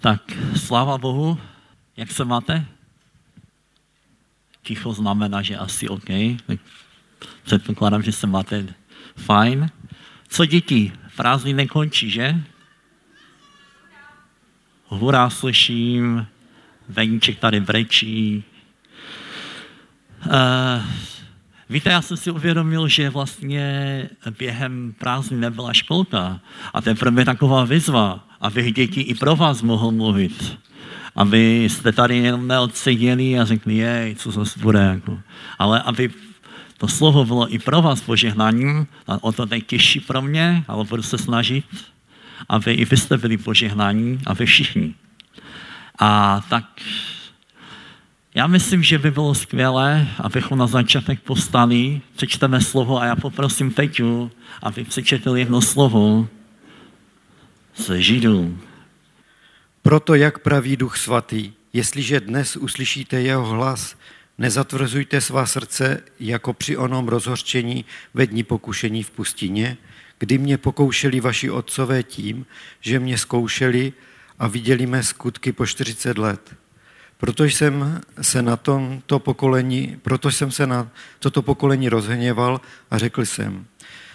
Tak, sláva Bohu. Jak se máte? Ticho znamená, že asi OK. Tak předpokládám, že se máte fajn. Co děti? Prázdný nekončí, že? Hurá slyším, veníček tady brečí. Uh, víte, já jsem si uvědomil, že vlastně během prázdnin nebyla školka a je pro mě taková výzva, aby děti i pro vás mohl mluvit. Aby jste tady jenom neodseděli a řekli, jej, co zase bude. Jako. Ale aby to slovo bylo i pro vás požehnáním, a o to nejtěžší pro mě, ale budu se snažit, aby i vy jste byli požehnáni a vy všichni. A tak já myslím, že by bylo skvělé, abychom na začátek postali, přečteme slovo a já poprosím Peťu, aby přečetl jedno slovo ze Židů. Proto, jak praví Duch Svatý, jestliže dnes uslyšíte jeho hlas, nezatvrzujte svá srdce jako při onom rozhořčení ve dní pokušení v pustině, kdy mě pokoušeli vaši otcové tím, že mě zkoušeli a viděli mé skutky po 40 let. Proto jsem se na tomto pokolení, proto jsem se na toto pokolení rozhněval a řekl jsem,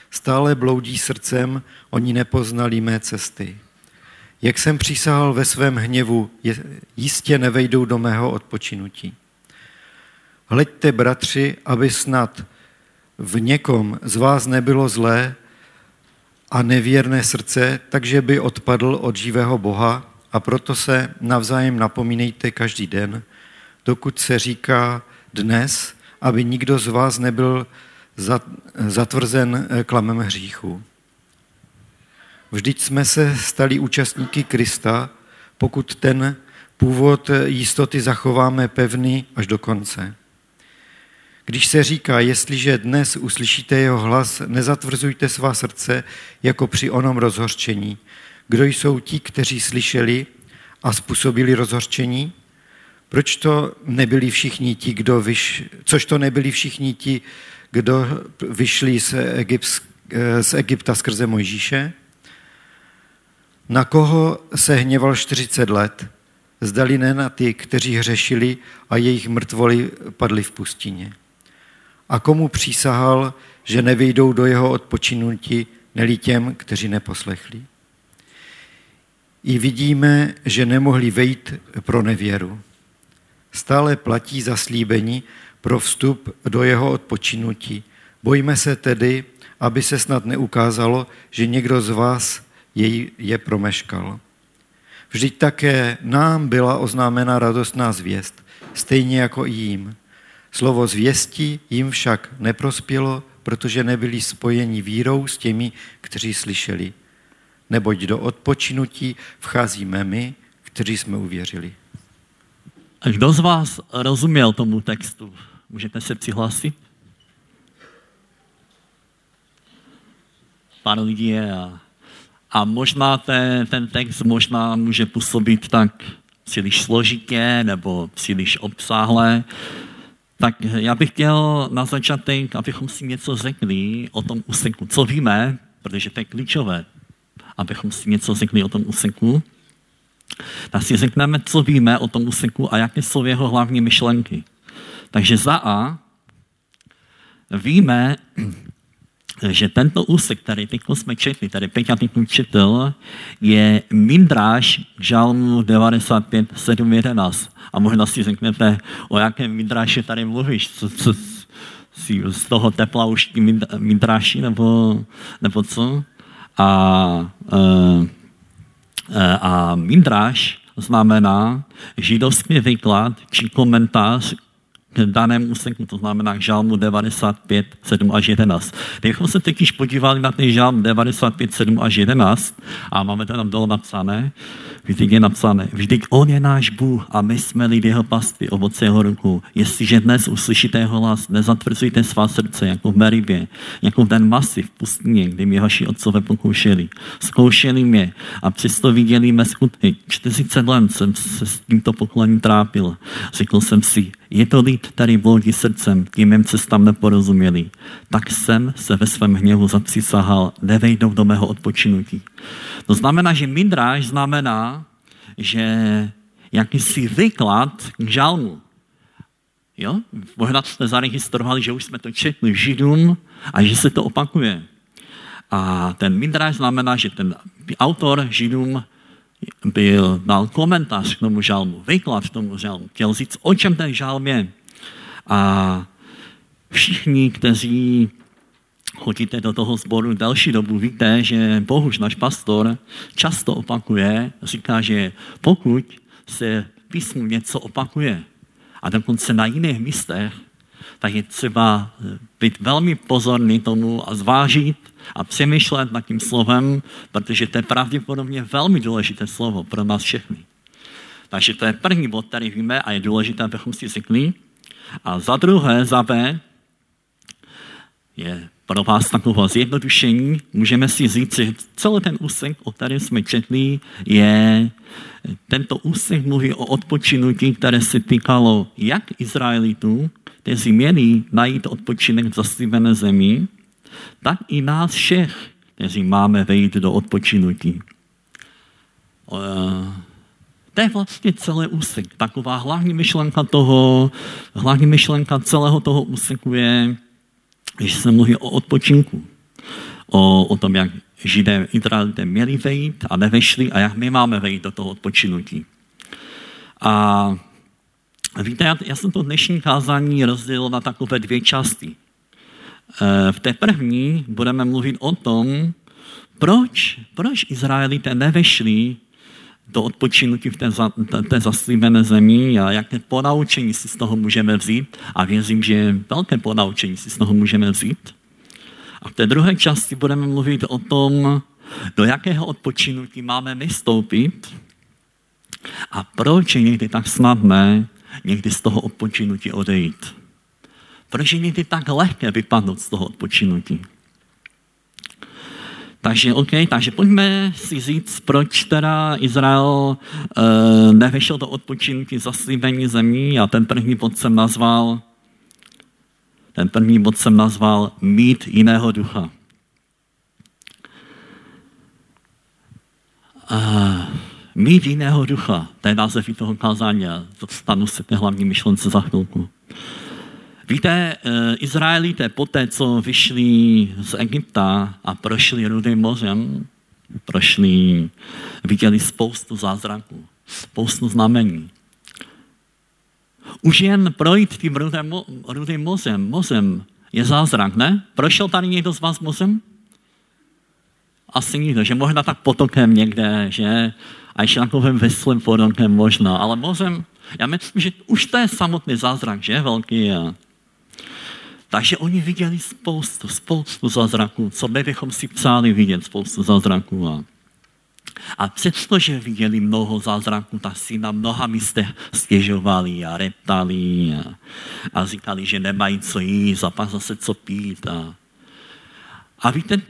stále bloudí srdcem, oni nepoznali mé cesty. Jak jsem přísahal ve svém hněvu, jistě nevejdou do mého odpočinutí. Hleďte, bratři, aby snad v někom z vás nebylo zlé a nevěrné srdce, takže by odpadl od živého Boha a proto se navzájem napomínejte každý den, dokud se říká dnes, aby nikdo z vás nebyl zatvrzen eh, klamem hříchu. Vždyť jsme se stali účastníky Krista, pokud ten původ jistoty zachováme pevný až do konce. Když se říká, jestliže dnes uslyšíte jeho hlas, nezatvrzujte svá srdce jako při onom rozhorčení. Kdo jsou ti, kteří slyšeli a způsobili rozhorčení? Proč to nebyli všichni ti, kdo vyš... Což to nebyli všichni ti, kdo vyšli z, Egypt, z Egypta skrze Mojžíše? Na koho se hněval 40 let? Zdali ne na ty, kteří hřešili a jejich mrtvoly padly v pustině a komu přísahal, že nevyjdou do jeho odpočinutí, neli těm, kteří neposlechli. I vidíme, že nemohli vejít pro nevěru. Stále platí zaslíbení pro vstup do jeho odpočinutí. Bojíme se tedy, aby se snad neukázalo, že někdo z vás jej je promeškal. Vždyť také nám byla oznámena radostná zvěst, stejně jako i jim. Slovo zvěstí jim však neprospělo, protože nebyli spojeni vírou s těmi, kteří slyšeli. Neboť do odpočinutí vcházíme my, kteří jsme uvěřili. A kdo z vás rozuměl tomu textu? Můžete se přihlásit? Pár lidí je a, a možná ten, ten text možná může působit tak příliš složitě nebo příliš obsáhle. Tak já bych chtěl na začátek, abychom si něco řekli o tom úseku. Co víme, protože to je klíčové, abychom si něco řekli o tom úseku. Tak si řekneme, co víme o tom úseku a jaké jsou jeho hlavní myšlenky. Takže za A víme, že tento úsek, který teď jsme četli, tady Peťa teď četl, je Mindráž žalmu 95, 7, 11. A možná si řeknete, o jakém Mindráši tady mluvíš, co, co, si z toho tepla už Mindráši, nebo, nebo co? A, uh, a Mindráš znamená židovský výklad či komentář k danému úseku, to znamená k žalmu 95, 7 až 11. Kdybychom se teď podívali na ten žalm 95, 7 až 11 a máme to tam dole napsané, Vždyť je napsané, vždyť on je náš Bůh a my jsme lidi jeho pasty, ovoce jeho ruku. Jestliže dnes uslyšíte jeho hlas, nezatvrzujte svá srdce, jako v Meribě, jako v den masy v pustině, kdy mě vaši otcové pokoušeli. Zkoušeli mě a přesto viděli mé skutky. 40 let jsem se s tímto pokolením trápil. Řekl jsem si, je to lid, který bloudí srdcem, tím mým cestám neporozuměli. Tak jsem se ve svém hněvu zapřísahal, nevejdou do mého odpočinutí. To znamená, že midráž znamená, že jakýsi výklad k žalmu. Jo? Možná jste zaregistrovali, že už jsme to četli Židům a že se to opakuje. A ten Midrash znamená, že ten autor Židům byl, dal komentář k tomu žalmu, výklad k tomu žalmu. Chtěl říct, o čem ten žalm je. A všichni, kteří chodíte do toho sboru další dobu, víte, že Bohuž, náš pastor, často opakuje, říká, že pokud se písmu něco opakuje, a dokonce na jiných místech, tak je třeba být velmi pozorný tomu a zvážit a přemýšlet nad tím slovem, protože to je pravděpodobně velmi důležité slovo pro nás všechny. Takže to je první bod, který víme a je důležité, abychom si řekli. A za druhé, za B, je pro vás takové zjednodušení. Můžeme si říct, že celý ten úsek, o kterém jsme četli, je tento úsek mluví o odpočinutí, které se týkalo jak Izraelitů, kteří měli najít odpočinek v zaslíbené zemi, tak i nás všech, kteří máme vejít do odpočinutí. To je vlastně celý úsek. Taková hlavní myšlenka toho, hlavní myšlenka celého toho úseku je, že se mluví o odpočinku. O, o tom, jak Židé, Izraelité měli vejít a nevešli a jak my máme vejít do toho odpočinutí. A víte, já, já jsem to dnešní kázání rozdělil na takové dvě části. E, v té první budeme mluvit o tom, proč, proč Izraelité nevešli do odpočinutí v té, té zaslíbené zemi a jaké ponaučení si z toho můžeme vzít. A věřím, že velké ponaučení si z toho můžeme vzít. A v té druhé části budeme mluvit o tom, do jakého odpočinutí máme my a proč je někdy tak snadné někdy z toho odpočinutí odejít. Proč je někdy tak lehké vypadnout z toho odpočinutí. Takže OK, takže pojďme si říct, proč teda Izrael uh, nevyšel do odpočinutí zaslíbení zemí a ten první bod jsem nazval ten první bod jsem nazval mít jiného ducha. A mít jiného ducha, to je název toho kázání dostanu se té hlavní myšlence za chvilku. Víte, eh, Izraelité poté, co vyšli z Egypta a prošli Rudým mořem, prošli, viděli spoustu zázraků, spoustu znamení. Už jen projít tím rudým, rudým mořem, mořem je zázrak, ne? Prošel tady někdo z vás mořem? Asi nikdo, že možná tak potokem někde, že a ještě takovým veslým potokem možná, ale mořem, já myslím, že už to je samotný zázrak, že? Velký a takže oni viděli spoustu, spoustu zázraků, co my bychom si přáli vidět, spoustu zázraků. A, a přestože viděli mnoho zázraků, tak si na mnoha místech stěžovali a reptali a, a říkali, že nemají co jíst a pak zase co pít. A, a víte,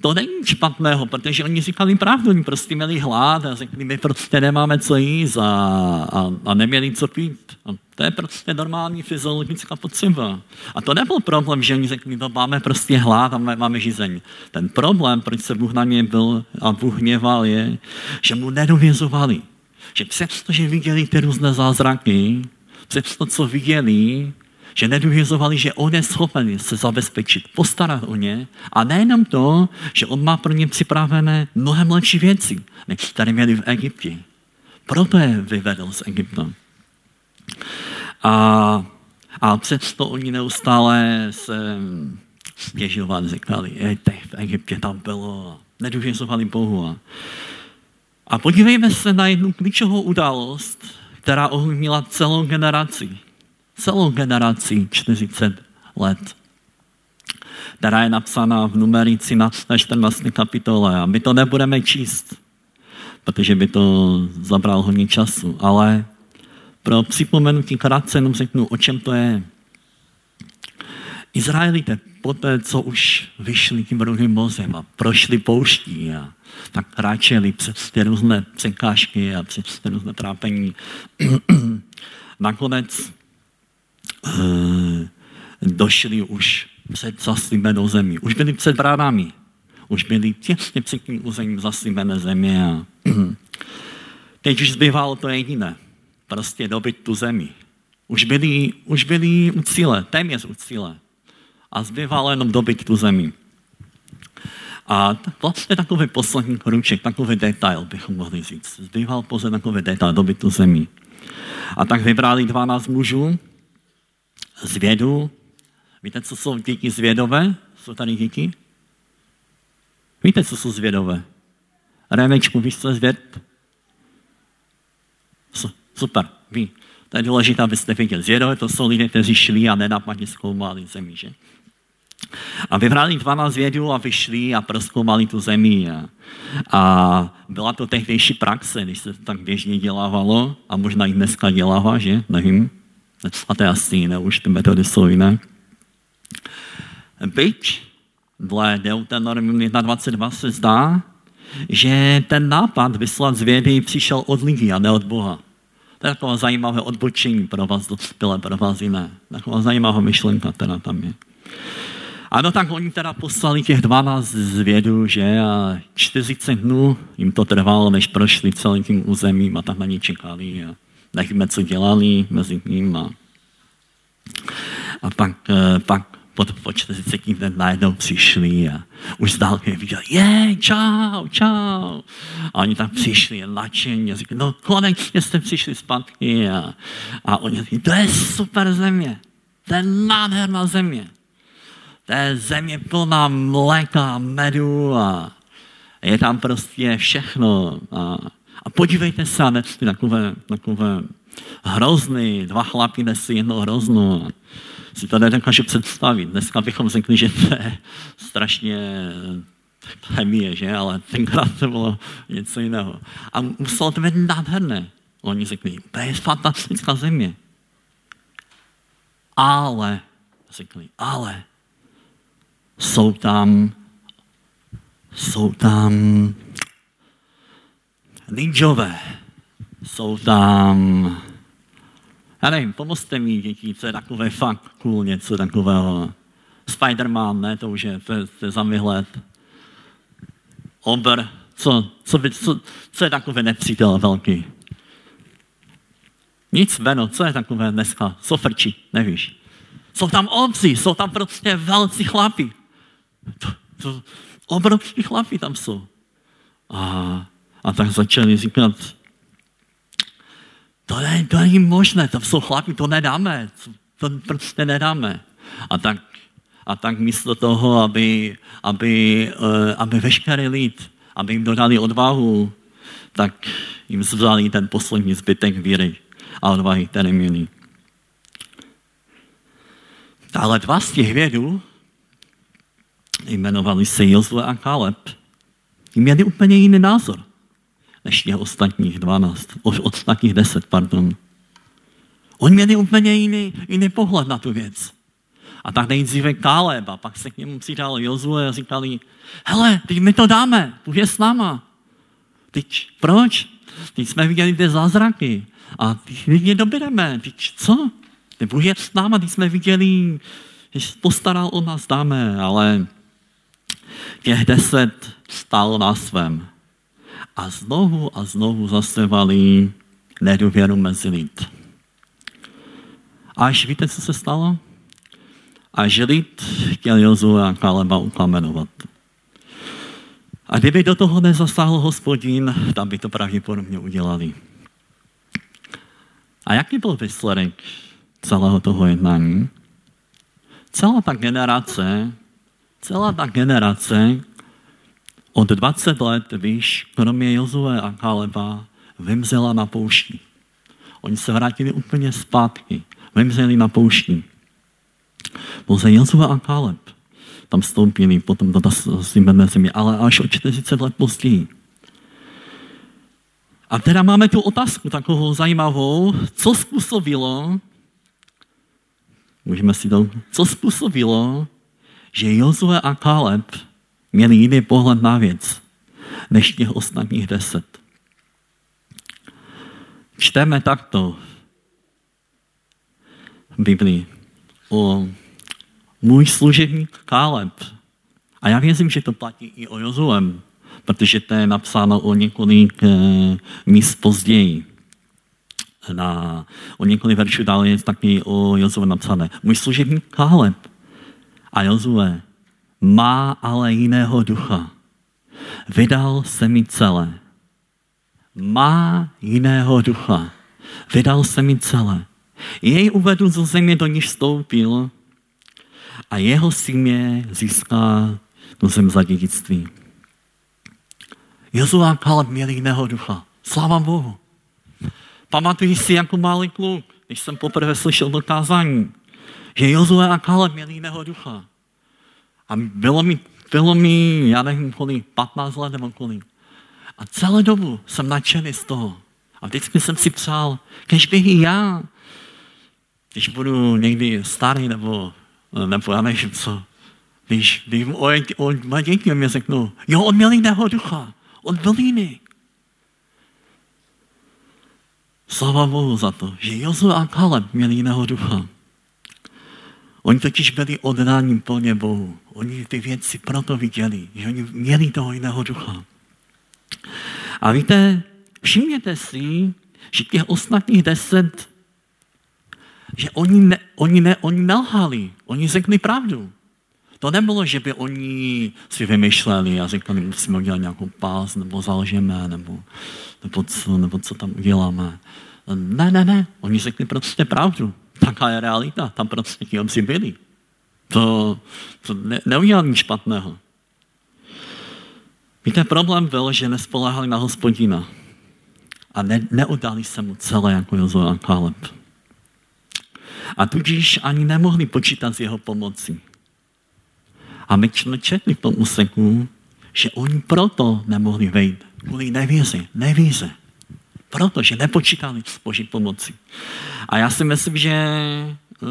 to není špatného, protože oni říkali pravdu, oni prostě měli hlad a řekli, my prostě nemáme co jíst a, a, a neměli co pít. A to je prostě normální fyziologická potřeba. A to nebyl problém, že oni řekli, no máme prostě hlad a máme žízeň. Ten problém, proč se Bůh na ně byl a Bůh hněval, je, že mu nedovězovali. Že přesto, že viděli ty různé zázraky, přesto, co viděli, že nedůvěřovali, že on je schopen se zabezpečit, postarat o ně a nejenom to, že on má pro ně připravené mnohem lepší věci, než tady měli v Egyptě. Proto je vyvedl z Egypta. A, a přesto oni neustále se stěžovali, říkali, jejte, v Egyptě tam bylo, nedůvěřovali Bohu. A, a podívejme se na jednu klíčovou událost, která ovlivnila celou generaci celou generaci 40 let, která je napsána v numeri 13. 14. kapitole. A my to nebudeme číst, protože by to zabralo hodně času, ale pro připomenutí krátce jenom řeknu, o čem to je. Izraelité poté, co už vyšli tím rudým mozem a prošli pouští a tak kráčeli přes ty různé překážky a přes ty různé trápení. Nakonec došli už před zaslíbenou zemí. Už byli před bránami. Už byli těsně před tím územím zaslíbené země. A teď už zbývalo to jediné. Prostě dobit tu zemi. Už byli, už byli u cíle, téměř u cíle. A zbývalo jenom dobit tu zemi. A vlastně takový poslední kruček, takový detail bychom mohli říct. Zbýval pouze takový detail, dobit tu zemi. A tak vybrali 12 mužů z vědu. Víte, co jsou díky zvědové? Jsou tady díky? Víte, co jsou zvědové? Remečku, víš, co je zvěd? Super, ví. To je důležité, abyste viděli. Zvědové to jsou lidé, kteří šli a nenápadně zkoumali zemi, že? A vybrali 12 vědů a vyšli a proskoumali tu zemi. A, a byla to tehdejší praxe, když se to tak běžně dělávalo a možná i dneska dělává, že? Nevím. A je asi jiné, už ty metody jsou jiné. Byť dle Deuteronomium 1.22 se zdá, že ten nápad vyslat z vědy přišel od lidí a ne od Boha. To je taková zajímavé odbočení pro vás, dospělé pro vás jiné. Taková zajímavá myšlenka, která tam je. Ano, tak oni teda poslali těch 12 zvědů, že a 40 dnů jim to trvalo, než prošli celým tím územím a tak na ně čekali a nevíme, co dělali mezi tím a, a pak, eh, pak po, po 40 dnech najednou přišli a už z dálky viděli, je, čau, čau. A oni tam přišli nadšení a říkali, no konečně jste přišli zpátky a, a oni říkali, to je super země, to je nádherná země. To je země plná mléka, medu a je tam prostě všechno. A, a podívejte se ty takové, takové hrozný, dva chlapy nesí jedno hrozno. Si to nedokážu představit. Dneska bychom řekli, že to je strašně chemie, že? Ale tenkrát to bylo něco jiného. A muselo to být nádherné. Oni řekli, to je fantastická země. Ale, řekli, ale jsou tam, jsou tam ninjové, jsou tam, já nevím, pomozte mi, děti, co je takové fakt cool, něco takového. Spider-Man, ne, to už je, to je, to je za vyhled. Ober, co, co, by, co, co je takové nepřítel velký? Nic, Beno, co je takové dneska? Co frčí, nevíš? Jsou tam obci, jsou tam prostě velcí chlapi. To, to obrovský chlapi tam jsou. A, a tak začali říkat, to, je, to není možné, tam jsou chlapi, to nedáme, to prostě nedáme. A tak, a tak místo toho, aby, aby, uh, aby veškerý lid, aby jim dodali odvahu, tak jim vzali ten poslední zbytek víry a odvahy, které měli. Ale dva z těch vědů jmenovali se Jozue a Kaleb, měli úplně jiný názor než těch ostatních 12, ostatních 10, pardon. Oni měli úplně jiný, jiný pohled na tu věc. A tak nejdříve Káleb a pak se k němu přidal Jozue a říkali, hele, teď my to dáme, je s náma. Teď proč? Teď jsme viděli ty zázraky a teď je dobereme. Teď co? Teď Bůh je s náma, teď jsme viděli, že postaral o nás, dáme, ale těch deset stál na svém. A znovu a znovu zasevali nedůvěru mezi lid. Až víte, co se stalo? Až lid chtěl Jozu a Kaleba ukamenovat. A kdyby do toho nezasáhl hospodin, tam by to pravděpodobně udělali. A jaký byl výsledek celého toho jednání? Celá ta generace celá ta generace od 20 let, víš, kromě Jozue a Kaleba, vymzela na poušti. Oni se vrátili úplně zpátky. Vymzeli na poušti. Pouze Jozue a Kaleb tam vstoupili potom do slíbené země, ale až o 40 let později. A teda máme tu otázku takovou zajímavou, co způsobilo, můžeme si to, co způsobilo, že Jozue a Kaleb měli jiný pohled na věc než těch ostatních deset. Čteme takto v Biblii o můj služebník Kaleb. A já věřím, že to platí i o Jozuem. protože to je napsáno o několik míst později. Na, o několik veršů dále je taky o Jozue napsané. Můj služebník Káleb a Jozue má ale jiného ducha. Vydal se mi celé. Má jiného ducha. Vydal se mi celé. Jej uvedl zo země, do níž vstoupil a jeho símě získá tu zem za dědictví. Jozua a Kaleb měli jiného ducha. Sláva Bohu. Pamatuji si jako malý kluk, když jsem poprvé slyšel dokázání, že Jozue a Kaleb měli jiného ducha. A bylo mi, bylo mi, já nevím kolik, 15 let nebo kolik. A celou dobu jsem nadšený z toho. A vždycky jsem si přál, kež bych i já, když budu někdy starý nebo, nebo já nevím co, když, když o, o, o děti mě řeknou, jo, on měl jiného ducha, on byl jiný. Slava Bohu za to, že Jozu a Kaleb měli jiného ducha. Oni totiž byli oddáni plně Bohu. Oni ty věci proto viděli, že oni měli toho jiného ducha. A víte, všimněte si, že těch ostatních deset, že oni, ne, oni, ne, oni nelhali, oni řekli pravdu. To nebylo, že by oni si vymýšleli a řekli, musíme udělat nějakou pás, nebo zalžeme, nebo, nebo, co, nebo co tam uděláme. Ne, ne, ne, oni řekli prostě pravdu. Taká je realita, tam prostě ti obci byli. To, to ne, neudělali nic špatného. Víte, problém byl, že nespoléhali na hospodina a ne, neudali se mu celé jako Jozue a Kaleb. A tudíž ani nemohli počítat s jeho pomocí. A my jsme četli v tom úseku, že oni proto nemohli vejít. Kvůli nevíře, nevíře. Protože nepočítali s boží pomocí. A já si myslím, že by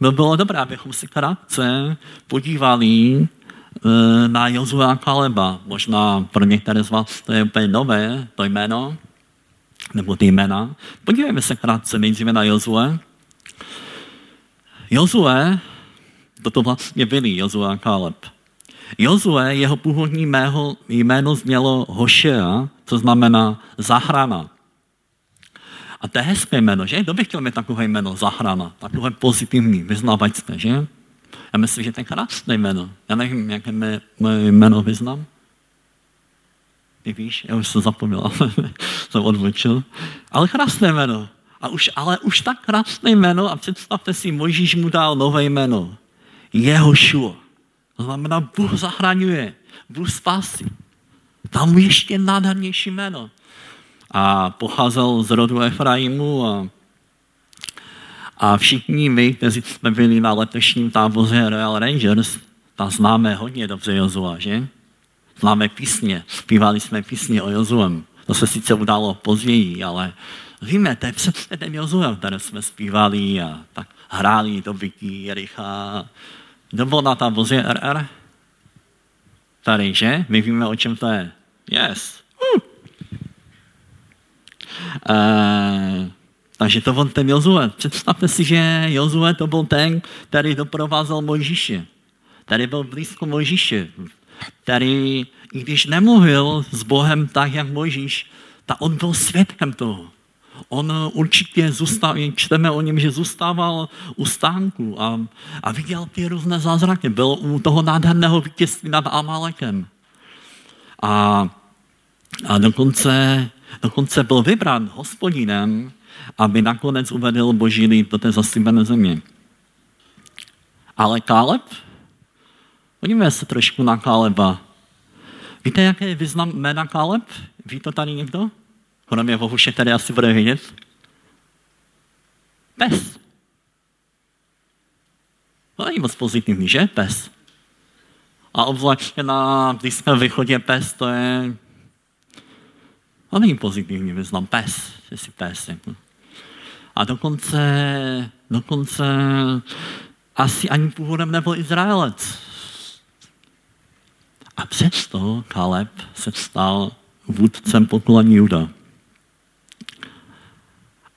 no bylo dobré, abychom si krátce podívali eh, na Jozua Kaleba. Možná pro některé z vás to je úplně nové, to jméno, nebo ty jména. Podívejme se krátce nejdříve na Jozue. Jozue, toto vlastně byli Jozue a Kaleb. Jozue, jeho původní mého jméno znělo Hošea, co znamená zahrana. A to je hezké jméno, že? Kdo by chtěl mít takové jméno, zahrana, takové pozitivní, vyznávačské, že? Já myslím, že to je krásné jméno. Já nevím, jaké mé, moje jméno vyznám. Ty víš, já už jsem zapomněl, jsem odvlčil. Ale krásné jméno. A už, ale už tak krásné jméno a představte si, Mojžíš mu dal nové jméno. Jehošua. To znamená, Bůh zachraňuje, Bůh spásí. Tam ještě nádhernější jméno a pocházel z rodu Efraimu a, a všichni my, kteří jsme byli na letošním táboře Royal Rangers, tam známe hodně dobře Jozua, že? Známe písně, zpívali jsme písně o Jozuem. To se sice udalo později, ale víme, to je přesně ten Jozue, který jsme zpívali a tak hráli do bytí Jericha. Kdo byl na táboře RR? Tady, že? My víme, o čem to je. Yes. Uh, takže to byl ten Jozue. Představte si, že Jozue to byl ten, který doprovázel Mojžíše. Který byl blízko Mojžíše. Který, i když nemluvil s Bohem tak, jak Mojžíš, tak on byl svědkem toho. On určitě zůstával, čteme o něm, že zůstával u stánku a, a viděl ty různé zázraky. Byl u toho nádherného vítězství nad Amalekem. A, a dokonce Dokonce byl vybrán hospodinem, aby nakonec uvedl boží lid do té zaslíbené země. Ale Káleb? Podívejme se trošku na Káleba. Víte, jaké je význam jména Káleb? Ví to tady někdo? Kromě Vohuše, který asi bude vědět. Pes. To není moc pozitivní, že? Pes. A obzvláště na Blízkém východě pes, to je to není pozitivní význam. Pes, že jsi pes. Jako. A dokonce, dokonce asi ani původem nebyl Izraelec. A přesto Kaleb se stal vůdcem pokolení Juda.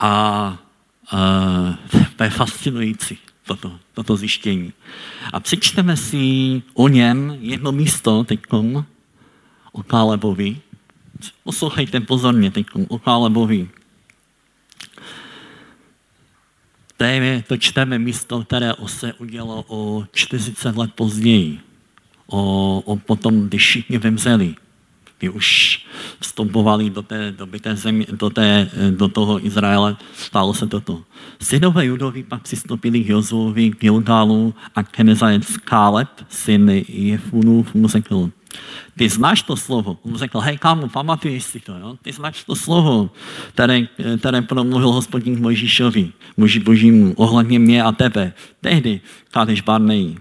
A uh, to je fascinující, toto, toto zjištění. A přečteme si o něm jedno místo teď. o Kálebovi. Poslouchejte pozorně teď o Kálebovi. To, je, to čteme místo, které se udělalo o 40 let později. O, o potom, když všichni vymřeli kdy už vstupovali do té doby té země, do, té, do toho Izraele, stalo se toto. Synové Judovi pak přistoupili k Jozuovi, k Gilgalu a Kenezajec Káleb, syn Jefunův, mu řekl, ty znáš to slovo. On řekl, hej kámo, pamatuješ si to, jo? ty znáš to slovo, které, které promluvil hospodin Mojžíšovi, muži božímu, ohledně mě a tebe. Tehdy, Kádeš Barneji.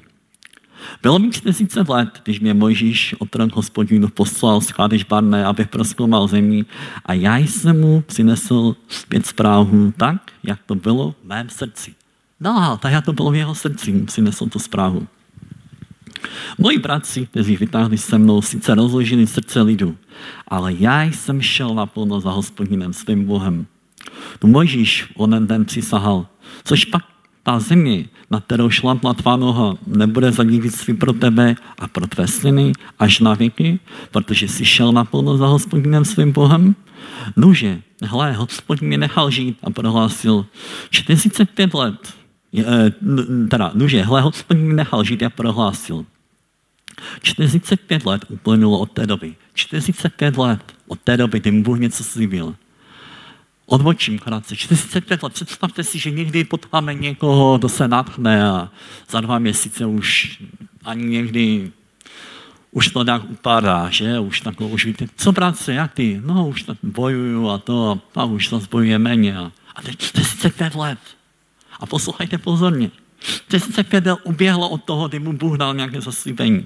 Bylo mi 40 let, když mě Mojžíš otrok hospodinu poslal z Chádeš Barné, abych proskoumal zemí a já jsem mu přinesl zpět zprávu tak, jak to bylo v mém srdci. No, tak jak to bylo v jeho srdci, přinesl tu zprávu. Moji bratři, kteří vytáhli se mnou, sice rozložili srdce lidu, ale já jsem šel naplno za hospodinem svým Bohem. Tu Mojžíš onen den přisahal, což pak ta země, na kterou šlapla tvá noha, nebude za dědictví pro tebe a pro tvé syny až na věky, protože jsi šel naplno za hospodinem svým Bohem? Nuže, hle, hospodin mě nechal žít a prohlásil 45 let, teda, nuže, hle, hospodin mě nechal žít a prohlásil 45 let uplynulo od té doby. 45 let od té doby, kdy mu Bůh něco slíbil odbočím krátce. 45 let. Představte si, že někdy potkáme někoho, kdo se natchne a za dva měsíce už ani někdy už to tak upadá, že? Už takhle, už víte, co práce, jak ty? No, už tak bojuju a to, a už to bojuje méně. A teď 45 let. A poslouchejte pozorně. 45 let uběhlo od toho, kdy mu Bůh dal nějaké zaslíbení.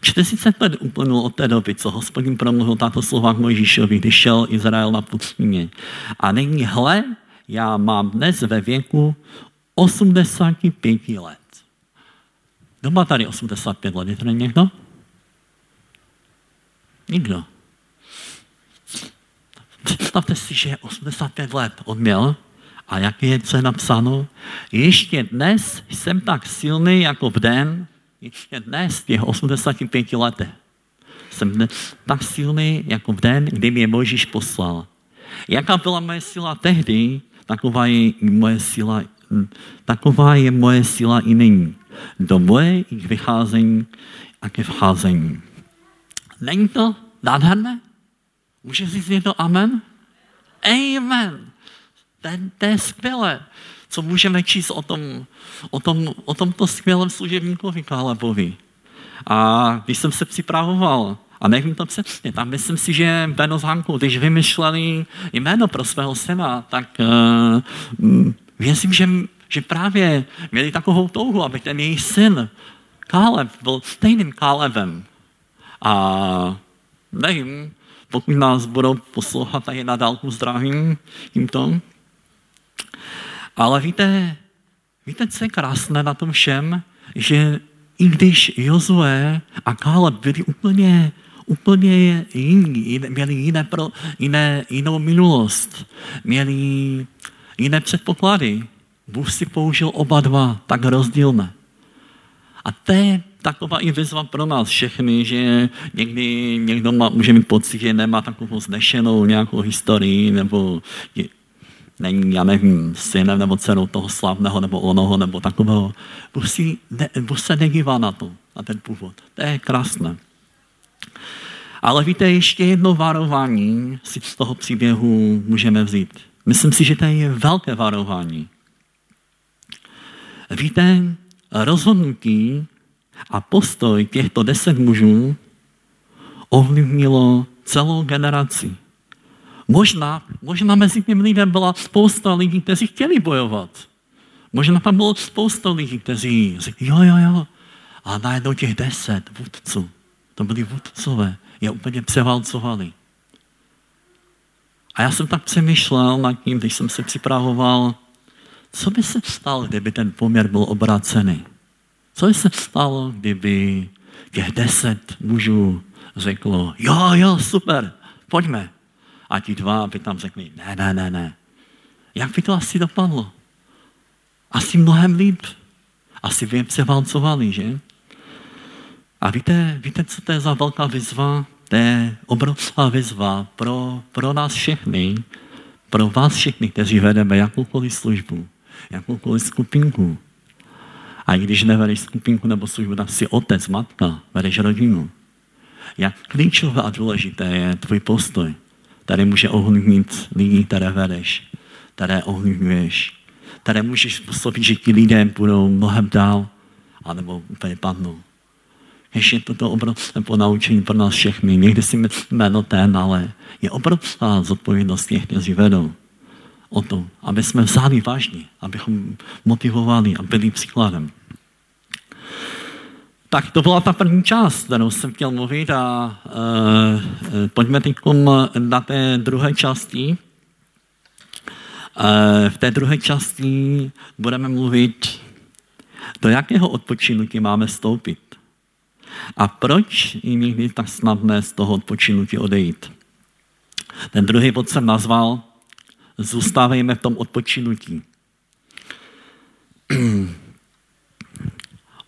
40 let uplynulo od té doby, co hospodin promluvil tato slova k Mojžíšovi, když šel Izrael na pustině. A nyní hle, já mám dnes ve věku 85 let. Kdo má tady 85 let? Je tady někdo? Nikdo. Představte si, že je 85 let odměl a jak je je napsáno? Ještě dnes jsem tak silný jako v den, ještě dnes, v těch 85 letech, jsem dnes tak silný jako v den, kdy mě Mojžíš poslal. Jaká byla moje síla tehdy, taková je moje síla, taková je moje síla i nyní. Do moje k vycházení a ke vcházení. Není to nádherné? Může říct to amen? Amen. To je skvělé co můžeme číst o, tom, o, tom, o tomto skvělém služebníkovi Kálebovi. A když jsem se připravoval, a nevím to přesně, tam myslím si, že Beno z Hanku, když vymyšleli jméno pro svého syna, tak uh, věřím, že, že právě měli takovou touhu, aby ten jejich syn Káleb byl stejným Kálebem. A nevím, pokud nás budou poslouchat tady na dálku zdravím tímto, ale víte, víte, co je krásné na tom všem? Že i když Jozue a Káleb byli úplně, úplně jiní, měli jiné pro, jiné, jinou minulost, měli jiné předpoklady, Bůh si použil oba dva tak rozdílné. A to je taková i výzva pro nás všechny, že někdy někdo má, může mít pocit, že nemá takovou znešenou nějakou historii, nebo není, já nevím, synem nebo dcerou toho slavného nebo onoho nebo takového. Bůh, si, ne, Bůh se nedívá na to, na ten původ. To je krásné. Ale víte, ještě jedno varování si z toho příběhu můžeme vzít. Myslím si, že to je velké varování. Víte, rozhodnutí a postoj těchto deset mužů ovlivnilo celou generaci. Možná, možná mezi těmi lidem byla spousta lidí, kteří chtěli bojovat. Možná tam bylo spousta lidí, kteří řekli, jo, jo, jo. A najednou těch deset vůdců, to byli vůdcové, je úplně převálcovali. A já jsem tak přemýšlel nad tím, když jsem se připravoval, co by se stalo, kdyby ten poměr byl obrácený. Co by se stalo, kdyby těch deset mužů řeklo, jo, jo, super, pojďme, a ti dva by tam řekli, ne, ne, ne, ne. Jak by to asi dopadlo? Asi mnohem líp. Asi by je převálcovali, že? A víte, víte, co to je za velká výzva? To je obrovská výzva pro, pro nás všechny, pro vás všechny, kteří vedeme jakoukoliv službu, jakoukoliv skupinku. A i když nevedeš skupinku nebo službu, tak si otec, matka, vedeš rodinu. Jak klíčové a důležité je tvůj postoj, který může ovlivnit lidi, které vedeš, které ovlivňuješ, které můžeš způsobit, že ti lidé budou mnohem dál, anebo úplně padnou. Ještě toto obrovské ponaučení pro nás všechny. Někdy si myslíme, no ten, ale je obrovská zodpovědnost těch, kteří vedou o to, aby jsme vzali vážně, abychom motivovali a byli příkladem. Tak to byla ta první část, kterou jsem chtěl mluvit a e, pojďme teď na té druhé části. E, v té druhé části budeme mluvit, do jakého odpočinutí máme stoupit. A proč je někdy tak snadné z toho odpočinutí odejít? Ten druhý bod jsem nazval Zůstávejme v tom odpočinutí.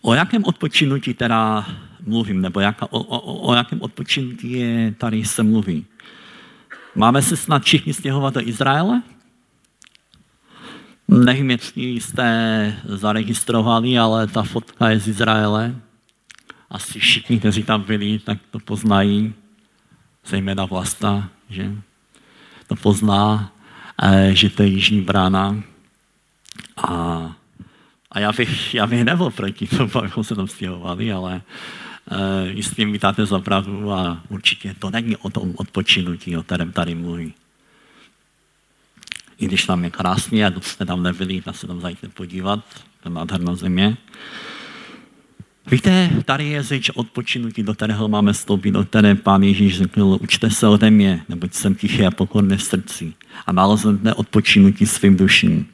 O jakém odpočinutí teda mluvím, nebo jaka, o, o, o jakém odpočinutí je tady se mluví? Máme se snad všichni stěhovat do Izraele? Nevím, jestli jste zaregistrovali, ale ta fotka je z Izraele. Asi všichni, kteří tam byli, tak to poznají, zejména vlasta, že to pozná, eh, že to je jižní brána. A a já bych, já bych nebyl proti tomu, abychom se tam stěhovali, ale uh, jistě mi dáte za pravdu a určitě to není o tom odpočinutí, o kterém tady mluví. I když tam je krásně a jste tam nebyli, tak se tam zajďte podívat, to je nádherná země. Víte, tady je řeč odpočinutí, do kterého máme vstoupit, do které pán Ježíš řekl, učte se ode mě, neboť jsem tichý a pokorný v srdci a naleznete odpočinutí svým duším.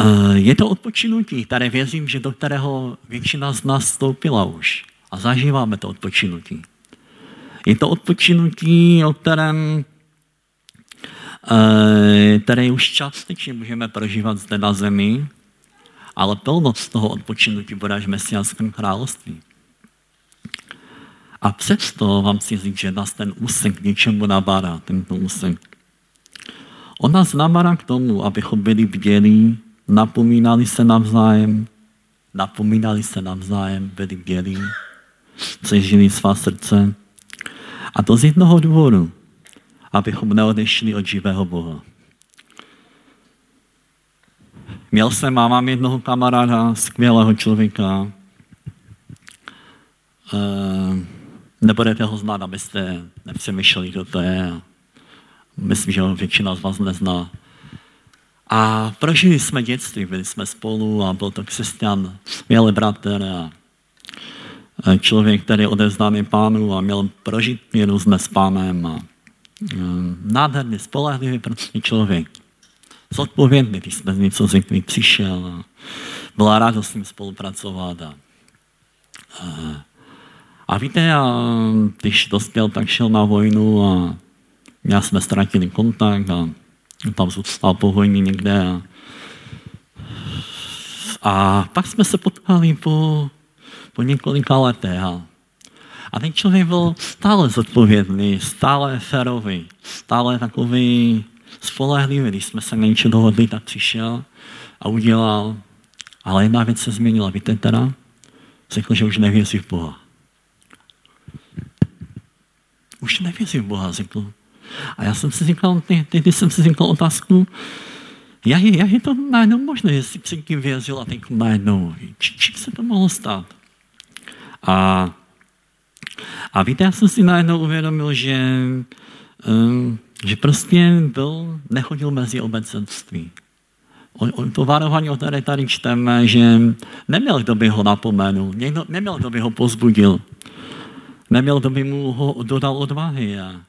Eh, je to odpočinutí, které věřím, že do kterého většina z nás vstoupila už. A zažíváme to odpočinutí. Je to odpočinutí, o kterém eh, které už částečně můžeme prožívat zde na zemi, ale plnost toho odpočinutí bude až v Mesiánském království. A přesto vám chci říct, že nás ten úsek k něčemu nabádá, tento úsek. On nás nabádá k tomu, abychom byli bdělí napomínali se navzájem, napomínali se navzájem, byli bdělí, přežili svá srdce. A to z jednoho důvodu, abychom neodešli od živého Boha. Měl jsem, a mám jednoho kamaráda, skvělého člověka. E, nebudete ho znát, abyste nepřemýšleli, kdo to je. Myslím, že ho většina z vás nezná. A prožili jsme dětství, byli jsme spolu a byl to křesťan, měl bratr a člověk, který odevzdaný pánu a měl prožít míru s pánem a nádherný, spolehlivý prostě člověk. Zodpovědný, když jsme z něco řekli, přišel a byla ráda s ním spolupracovat. A, a, a víte, a když dospěl, tak šel na vojnu a já jsme ztratili kontakt a tam zůstal po vojně někde. A, a pak jsme se potkali po, po několika letech. A, a ten člověk byl stále zodpovědný, stále férový, stále takový spolehlivý. Když jsme se na něco dohodli, tak přišel a udělal. Ale jedna věc se změnila. Víte teda? Řekl, že už nevěří v Boha. Už nevěří v Boha, řekl. A já jsem si říkal, tehdy jsem si říkal otázku, jak je, jak je to najednou možné, jestli předtím věřil a teď najednou, či, čím se to mohlo stát? A, a víte, já jsem si najednou uvědomil, že, um, že prostě byl, nechodil mezi obecenství. O, o, to varování, o které tady čteme, že neměl, kdo by ho napomenul, někdo, neměl, kdo by ho pozbudil, neměl, kdo by mu ho dodal odvahy. A,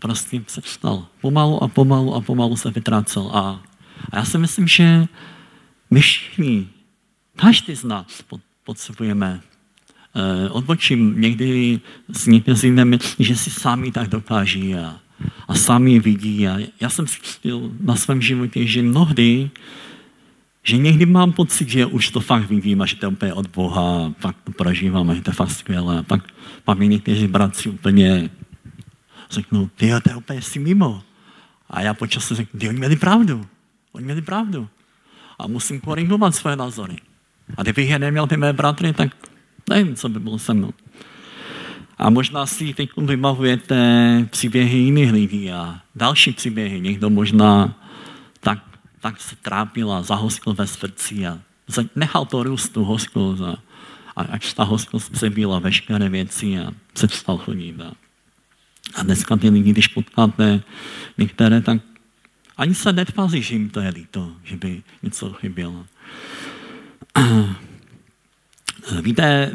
prostě se vstal. Pomalu a pomalu a pomalu se vytrácel. A, a já si myslím, že my všichni, každý z nás potřebujeme eh, odbočím. Někdy s nemyslí, že si sami tak dokáží a, a sami vidí. A já jsem zjistil na svém životě, že mnohdy, že někdy mám pocit, že už to fakt vidím a že to je úplně od Boha, fakt to prožívám a že to fakt skvělé. A pak i někteří bratři úplně řeknou, ty to je úplně si mimo. A já počas řeknu, ty oni měli pravdu. Oni měli pravdu. A musím korigovat své názory. A kdybych je neměl ty mé bratry, tak nevím, co by bylo se mnou. A možná si teď vybavujete příběhy jiných lidí a další příběhy. Někdo možná tak, tak se trápil a zahoskl ve srdci a nechal to růst tu hoskl a, až ta hoskl přebíla veškeré věci a přestal chodit. A, a dneska ty lidi, když potkáte některé, tak ani se netváří, že jim to je líto, že by něco chybělo. Víte,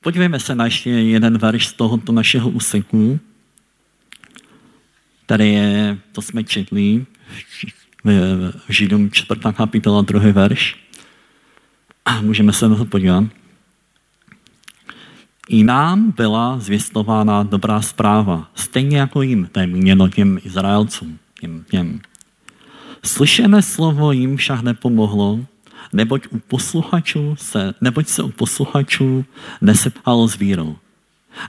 podívejme se na ještě jeden verš z tohoto našeho úseku, který je, to jsme četli, v Židům 4. kapitola, druhý verš. A můžeme se na to podívat. I nám byla zvěstována dobrá zpráva, stejně jako jim, to je míněno těm Izraelcům, těm, těm. Slyšené slovo jim však nepomohlo, neboť u posluchačů se, neboť se u posluchačů nesetkalo s vírou.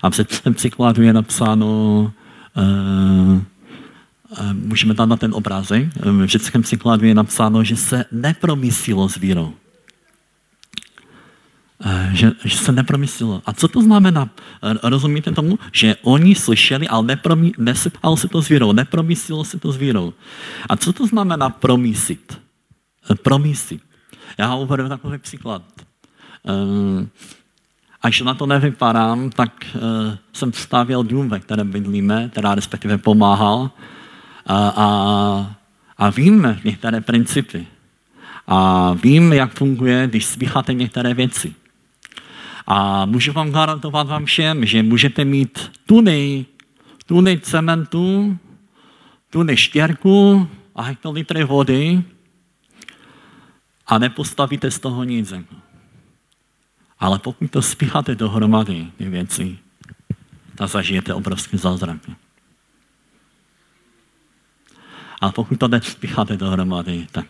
A před tím příkladu je napsáno, uh, uh, můžeme tam na ten obrázek, v řeckém příkladu je napsáno, že se nepromyslilo s vírou. Uh, že, že se nepromyslilo. A co to znamená? Rozumíte tomu? Že oni slyšeli, ale nepromí, nesetkalo se to s vírou, nepromyslilo se to s vírou. A co to znamená promyslit? Promyslit. Já uvedu takový příklad. Eh, až na to nevypadám, tak eh, jsem stavěl dům, ve kterém bydlíme, teda respektive pomáhal. A, a, a vím některé principy. A vím, jak funguje, když spícháte některé věci. A můžu vám garantovat vám všem, že můžete mít tuny, tuny cementu, tuny štěrku a hektolitry vody, a nepostavíte z toho nic. Ale pokud to spícháte dohromady, ty věci, tak zažijete obrovské zázraky. A pokud to nespícháte dohromady, tak,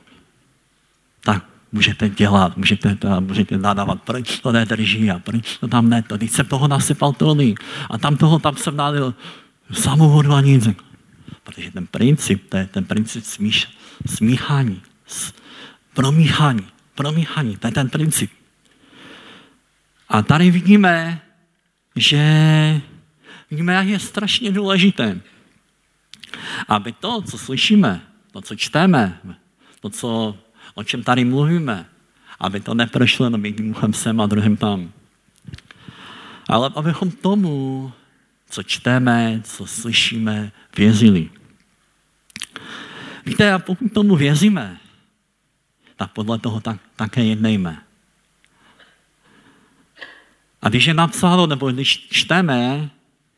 tak můžete dělat, můžete, můžete nadávat, proč to nedrží a proč to tam ne, to, když jsem toho nasypal tolik a tam toho tam jsem nalil samou vodu a nic. Protože ten princip, to je ten princip smíš, smíchání, promíchání. Promíchání, to je ten princip. A tady vidíme, že vidíme, jak je strašně důležité, aby to, co slyšíme, to, co čteme, to, co, o čem tady mluvíme, aby to neprošlo jenom jedním uchem sem a druhým tam. Ale abychom tomu, co čteme, co slyšíme, věřili. Víte, a pokud tomu věříme, tak podle toho tak, také jednejme. A když je napsáno, nebo když čteme,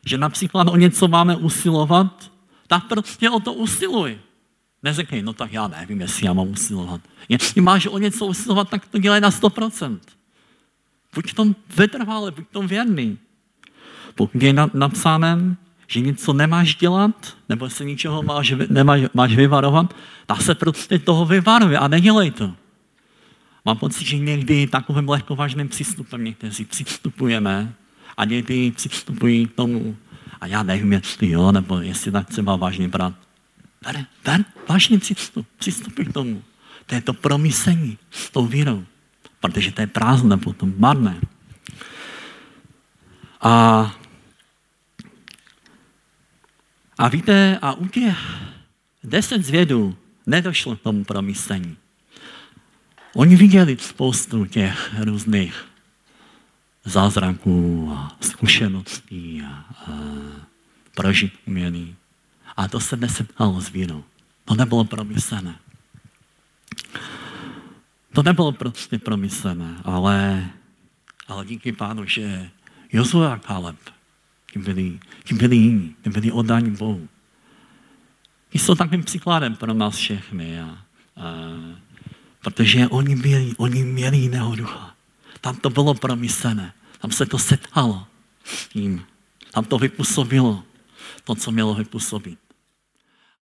že například o něco máme usilovat, tak prostě o to usiluj. Neřekej, no tak já nevím, jestli já mám usilovat. Jestli máš o něco usilovat, tak to dělej na 100%. Buď v tom vytrvalý, buď tom věrný. Pokud je napsáno, že něco nemáš dělat, nebo se ničeho máš, nemáš, máš vyvarovat, tak se prostě toho vyvaruje a nedělej to. Mám pocit, že někdy takovým lehkovážným přístupem někteří přistupujeme a někdy přistupují k tomu, a já nevím, jestli jo, nebo jestli tak třeba vážně brát. Ber, ber, vážný přístup, přistupuj k tomu. To je to promyslení s tou vírou, protože to je prázdné potom, marné. A a víte, a u těch deset zvědů nedošlo k tomu promyslení. Oni viděli spoustu těch různých zázraků a zkušeností a, a prožitků měli. A to se nesetkalo s vírou. To nebylo promyslené. To nebylo prostě promyslené, ale, ale díky pánu, že Jozue a Kaleb ti byli, ti byli jiní, ti byli oddáni Bohu. Ti jsou takovým příkladem pro nás všechny. A, a, protože oni měli, oni měli jiného ducha. Tam to bylo promyslené. Tam se to setkalo tím. Tam to vypůsobilo to, co mělo vypůsobit.